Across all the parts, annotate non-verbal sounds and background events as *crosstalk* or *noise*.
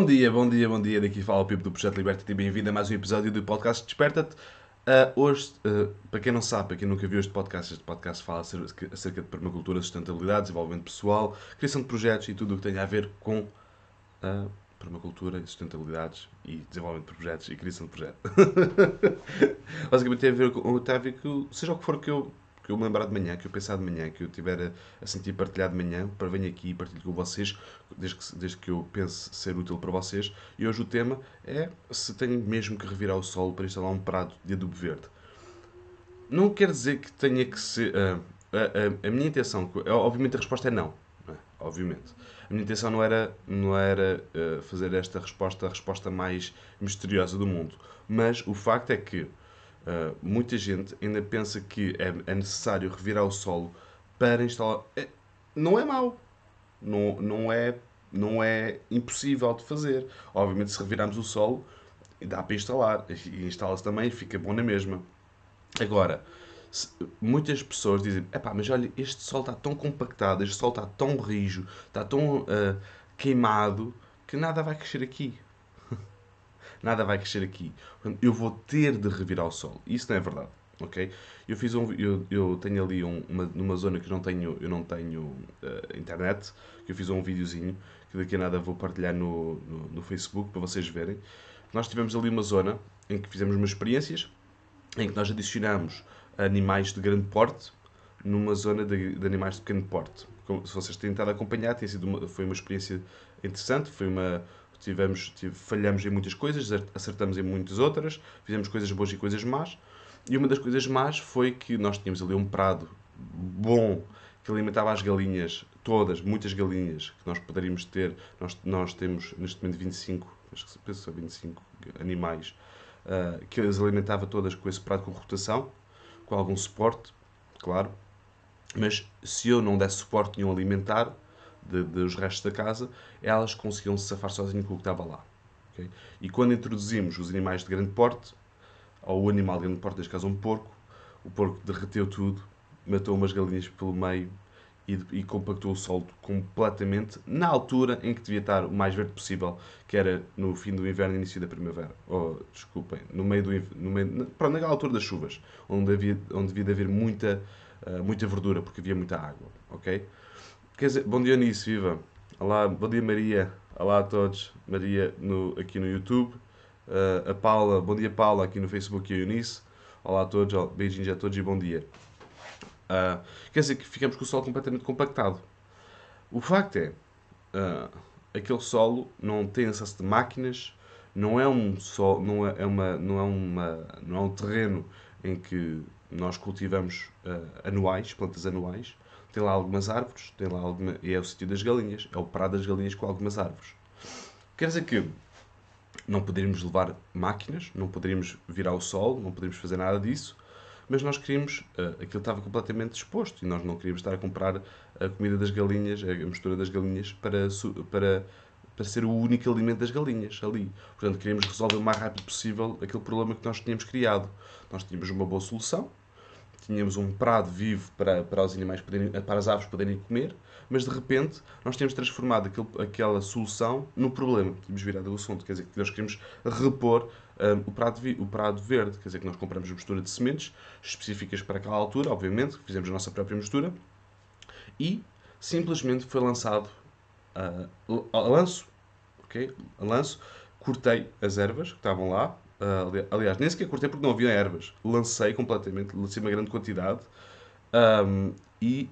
Bom dia, bom dia, bom dia. Daqui fala o Pipo do Projeto Liberta e bem-vindo a mais um episódio do podcast Desperta-te. Uh, hoje, uh, para quem não sabe, para quem nunca viu este podcast, este podcast fala acerca de permacultura, sustentabilidade, desenvolvimento pessoal, criação de projetos e tudo o que tem a ver com a permacultura, sustentabilidades e desenvolvimento de projetos e criação de projetos. *laughs* Basicamente tem a ver com, tem a com seja o que for que eu que eu me lembrar de manhã, que eu pensar de manhã, que eu tiver a, a sentir partilhado de manhã, para venho aqui e partilho com vocês, desde que, desde que eu pense ser útil para vocês. E hoje o tema é se tenho mesmo que revirar o solo para instalar um prado de adubo verde. Não quer dizer que tenha que ser. Uh, a, a, a, minha intenção, obviamente a resposta é não. não é? Obviamente. A minha intenção não era, não era uh, fazer esta resposta a resposta mais misteriosa do mundo. Mas o facto é que Uh, muita gente ainda pensa que é, é, necessário revirar o solo para instalar. É, não é mau. Não, não, é, não é impossível de fazer. Obviamente, se revirarmos o solo, dá para instalar. E instala-se também e fica bom na mesma. Agora, se, muitas pessoas dizem: Epá, mas olha, este solo está tão compactado, este solo está tão rijo, está tão uh, queimado, que nada vai crescer aqui nada vai crescer aqui. Eu vou ter de revirar o solo. Isso não é verdade. Ok? Eu fiz um, eu, eu tenho ali um, uma, numa zona que eu não tenho, eu não tenho uh, internet, que eu fiz um videozinho que daqui a nada vou partilhar no, no, no, Facebook para vocês verem. Nós tivemos ali uma zona em que fizemos umas experiências em que nós adicionamos animais de grande porte numa zona de, de animais de pequeno porte. Como, se vocês têm estado a acompanhar, tem sido uma, foi uma experiência interessante, foi uma, tivemos, tive, falhamos em muitas coisas, acertamos em muitas outras, fizemos coisas boas e coisas más. E uma das coisas más foi que nós tínhamos ali um prado bom que alimentava as galinhas, todas, muitas galinhas que nós poderíamos ter. Nós, nós temos neste momento 25, acho que penso 25 animais uh, que as alimentava todas com esse prado com rotação, com algum suporte, claro. Mas se eu não desse suporte nenhum alimentar, de, dos restos da casa, elas conseguiam se safar sozinhas com o que estava lá. Okay? E quando introduzimos os animais de grande porte, ou o animal de grande porte, neste caso um porco, o porco derreteu tudo, matou umas galinhas pelo meio e, e, compactou o solo completamente na altura em que devia estar o mais verde possível, que era no fim do inverno e início da primavera. Oh, desculpem, no meio do no meio, pronto, naquela altura das chuvas, onde, havia, onde devia haver muita, uh, muita verdura, porque havia muita água. ok? Quer dizer, bom dia nisso, viva. Olá, bom dia Maria. Olá a todos. Maria no, aqui no YouTube. Uh, a Paula, bom dia Paula aqui no Facebook e a Eunice. Olá a todos, beijinhos a todos e bom dia. Uh, quer dizer que ficamos com o solo completamente compactado. O facto é, uh, aquele solo não tem acesso de máquinas, não é um solo, não é, é uma, não é uma, não é um terreno em que nós cultivamos anuais, plantas anuais tem lá algumas árvores, tem lá alguma, é o sítio das galinhas, é o prado das galinhas com algumas árvores. Quer dizer que não poderíamos levar máquinas, não poderíamos virar o sol, não poderíamos fazer nada disso, mas nós queríamos, uh, aquilo estava completamente disposto e nós não queríamos estar a comprar a comida das galinhas, a mistura das galinhas, para, para, para ser o único alimento das galinhas ali. Portanto, queríamos resolver o mais rápido possível aquele problema que nós tínhamos criado. Nós tínhamos uma boa solução, tínhamos um prado vivo para, para os animais poderem, para as aves poderem comer, mas de repente nós tínhamos transformado aquele, aquela solução no problema. Tínhamos virado o assunto, quer dizer, que nós queríamos repor um, o, prado, o prado verde, quer dizer, que nós compramos mistura de sementes específicas para aquela altura, obviamente, fizemos a nossa própria mistura, e simplesmente foi lançado uh, lanço, ok? A lanço, cortei as ervas que estavam lá, Uh, aliás, nem sequer cortei porque não havia ervas. Lancei completamente, lancei uma grande quantidade um, e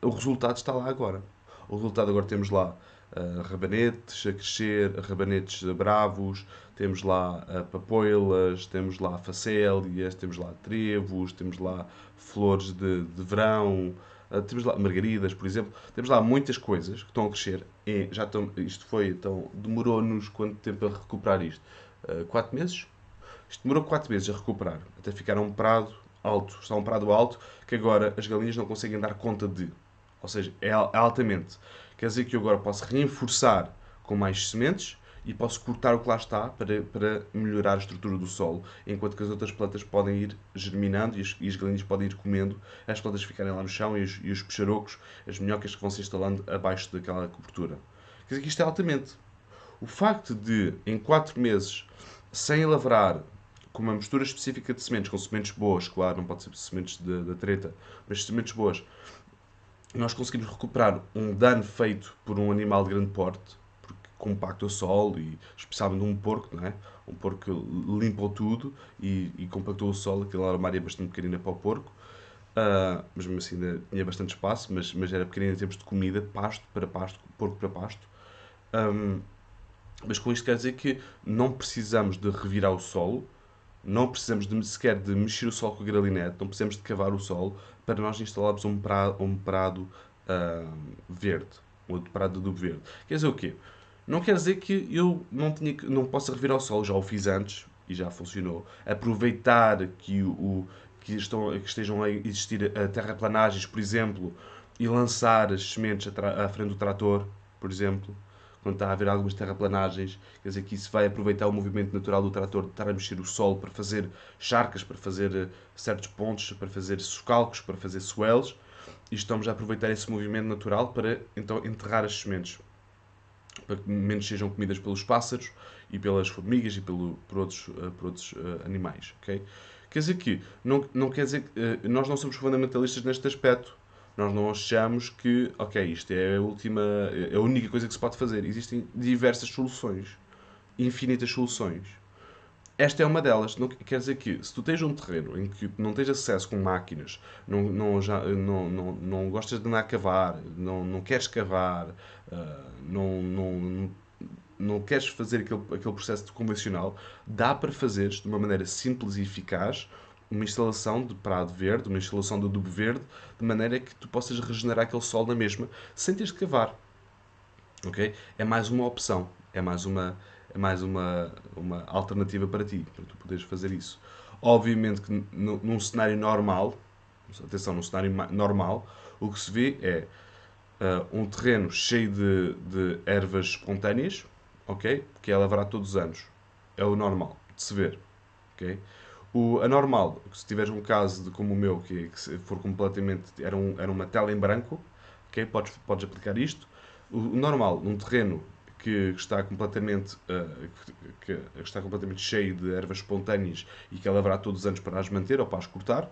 o resultado está lá agora. O resultado agora temos lá uh, rabanetes a crescer, rabanetes bravos, temos lá uh, papoilas, temos lá facélias, temos lá trevos, temos lá flores de, de verão, temos lá margaridas, por exemplo. Temos lá muitas coisas que estão a crescer. E já estão, isto foi, então, demorou-nos quanto tempo a recuperar isto? Uh, quatro meses? Isto demorou 4 meses a recuperar, até ficar um prado alto. Está um prado alto que agora as galinhas não conseguem dar conta de. Ou seja, é altamente. Quer dizer que eu agora posso reforçar com mais sementes e posso cortar o que lá está para, para melhorar a estrutura do solo, enquanto que as outras plantas podem ir germinando e as, e as galinhas podem ir comendo, as plantas ficarem lá no chão e os, e os pecharocos, as minhocas que vão se instalando abaixo daquela cobertura. Quer dizer que isto é altamente. O facto de, em 4 meses, sem lavrar, com uma mistura específica de sementes, com sementes boas, claro, não pode ser sementes da treta, mas sementes boas, nós conseguimos recuperar um dano feito por um animal de grande porte, compacta o solo, e especialmente um porco, não é? Um porco limpou tudo e, e compactou o solo, aquela armária é bastante pequenina para o porco, uh, mas mesmo assim ainda tinha bastante espaço, mas, mas era pequenina em termos de comida, pasto para pasto, porco para pasto. Um, mas com isto quer dizer que não precisamos de revirar o solo, não precisamos de, sequer de mexer o solo com a gralinete, não precisamos de cavar o solo para nós instalarmos um prado, um prado uh, verde, um prado de adubo verde. Quer dizer o quê? Não quer dizer que eu não, tinha, não possa revirar o solo, já o fiz antes e já funcionou. Aproveitar que, o, que, estão, que estejam a existir terraplanagens, por exemplo, e lançar as sementes à frente do trator, por exemplo quando está a haver algumas terraplanagens, quer dizer que isso vai aproveitar o movimento natural do trator de estar a mexer o solo para fazer charcas, para fazer eh, certos pontos, para fazer socalcos, para fazer swells, e estamos a aproveitar esse movimento natural para então enterrar as sementes, para que menos sejam comidas pelos pássaros e pelas formigas e pelo, por outros, uh, por outros uh, animais. Okay? Quer dizer que, não, não quer dizer que uh, nós não somos fundamentalistas neste aspecto, nós não achamos que, ok, isto é a última, é a única coisa que se pode fazer. Existem diversas soluções, infinitas soluções. Esta é uma delas. Não, quer dizer que, se tu tens um terreno em que não tens acesso com máquinas, não, não, já, não, não, não gostas de andar a cavar, não, não queres cavar, uh, não, não, não queres fazer aquele, aquele processo convencional, dá para fazeres de uma maneira simples e eficaz uma instalação de prado verde, uma instalação de adubo verde, de maneira que tu possas regenerar aquele solo na mesma, sem teres de cavar. Ok? É mais uma opção, é mais uma, é mais uma, uma alternativa para ti, para tu poderes fazer isso. Obviamente que num cenário normal, atenção, num cenário normal, o que se vê é uh, um terreno cheio de, de ervas espontâneas, ok? Que é lavrar todos os anos. É o normal de se ver, ok? O anormal, se tiveres um caso de, como o meu, que, que for completamente. Era, um, era uma tela em branco, okay? podes, podes aplicar isto. O normal, num terreno que, está completamente uh, que, que, está completamente cheio de ervas espontâneas e que ela haverá todos os anos para as manter ou para as cortar,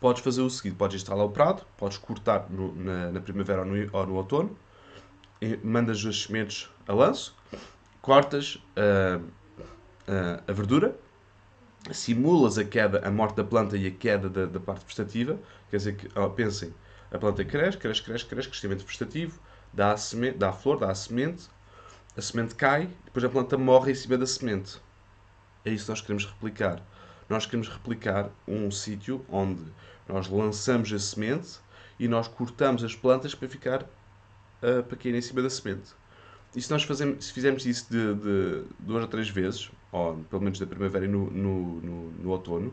podes fazer o seguinte: podes instalar o prado, podes cortar no, na, na, primavera ou no, ou no outono, mandas as sementes a lanço, cortas uh, uh, a verdura simulas a queda, a morte da planta e a queda da, da parte vegetativa, quer dizer que, oh, pensem, a planta cresce, cresce, cresce, cresce, crescimento vegetativo, dá semente, dá a flor, dá a semente, a semente cai, depois a planta morre em cima da semente. É isso que nós queremos replicar. Nós queremos replicar um sítio onde nós lançamos a semente e nós cortamos as plantas para ficar uh, para cair em cima da semente. E se nós fazemos, se fizermos isso de, de duas ou três vezes, ou pelo menos da primavera e no, no, no, no outono.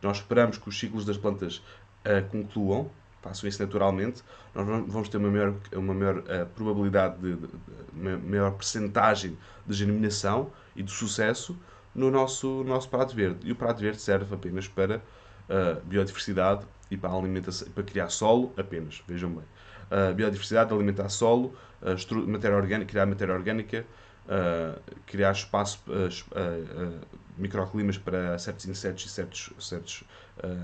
Nós esperamos que os ciclos das plantas uh, concluam, façam isso naturalmente, nós vamos ter uma maior, uma maior uh, probabilidade, de, de, de, maior percentagem de germinação e de sucesso no nosso, nosso prato verde. E o prato verde serve apenas para uh, biodiversidade e para, alimentação, para criar solo apenas, vejam bem. Uh, biodiversidade, alimentar solo, uh, matéria orgânica, criar matéria orgânica, criar espaço, microclimas para certos insetos e certos, certos,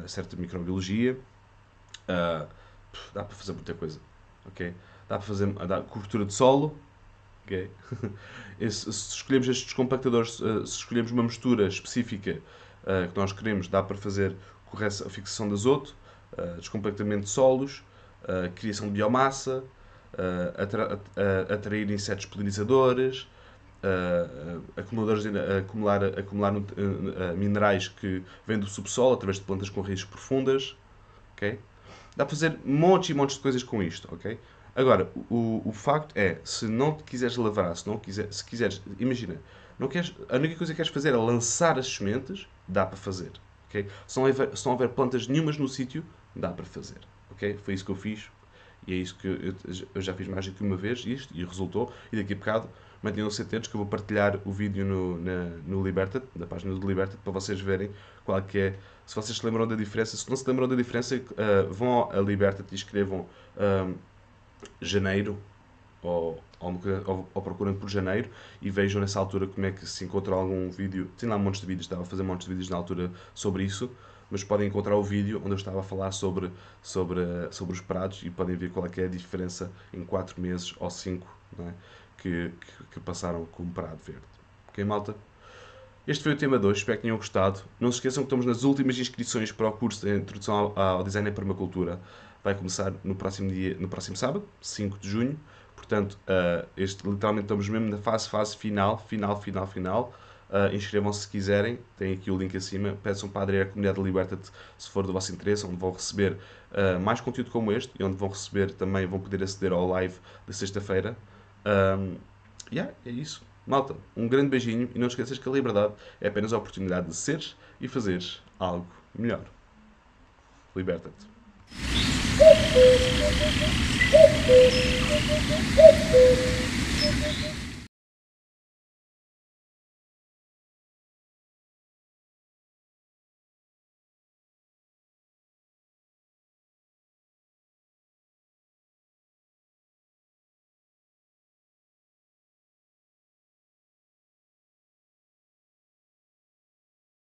certa microbiologia. Dá para fazer muita coisa. ok Dá para fazer dá cobertura de solo. ok *laughs* se, escolhemos estes compactadores, se escolhemos uma mistura específica que nós queremos, dá para fazer correção, fixação de azoto, descompactamento de solos, criação de biomassa, atrair insetos polinizadores, uh, acumuladores de, uh, acumular, acumular uh, minerais que vêm do subsolo através de plantas com raízes profundas. Okay? Dá para fazer montes e montes de coisas com isto. Okay? Agora, o, o facto é, se não te quiseres lavrar, se não quiser, se quiseres, imagina, não queres, a única coisa que queres fazer é lançar as sementes, dá para fazer. Okay? Se, não houver, se não houver plantas nenhumas no sítio, dá para fazer. Okay? Foi isso que eu fiz e é isso que eu, eu já fiz mais do que uma vez isto e resultou. E daqui a bocado mantenham-se atentos que eu vou partilhar o vídeo no, na, no Liberta, na página do Liberta, para vocês verem qual que é. Se vocês se lembram da diferença, se não se lembram da diferença, uh, vão a Liberta e escrevam uh, janeiro ou, ou, ou, procurem por janeiro e vejam nessa altura como é que se encontra algum vídeo. Tem lá montes de vídeos, estava a fazer montes de vídeos na altura sobre isso, mas podem encontrar o vídeo onde eu estava a falar sobre, sobre, sobre os pratos e podem ver qual é, é a diferença em 4 meses ou 5 é? que, que, que, passaram com o prado verde. Ok, malta? Este foi o tema 2, espero que tenham gostado. Não se esqueçam que estamos nas últimas inscrições para o curso de Introdução ao, ao Design e Permacultura. Vai começar no próximo, dia, no próximo sábado, 5 de junho. Portanto, uh, este, literalmente estamos mesmo na fase, fase final, final, final, final. Uh, Inscrevam-se se quiserem, tem aqui o link acima. Peçam para aderir à comunidade Liberta-te se for do vosso interesse, onde vão receber uh, mais conteúdo como este e onde vão receber também, vão poder aceder ao live de sexta-feira. Um, yeah, é isso. Malta, um grande beijinho e não esqueças que a liberdade é apenas a oportunidade de seres e fazeres algo melhor. Liberta-te. *laughs*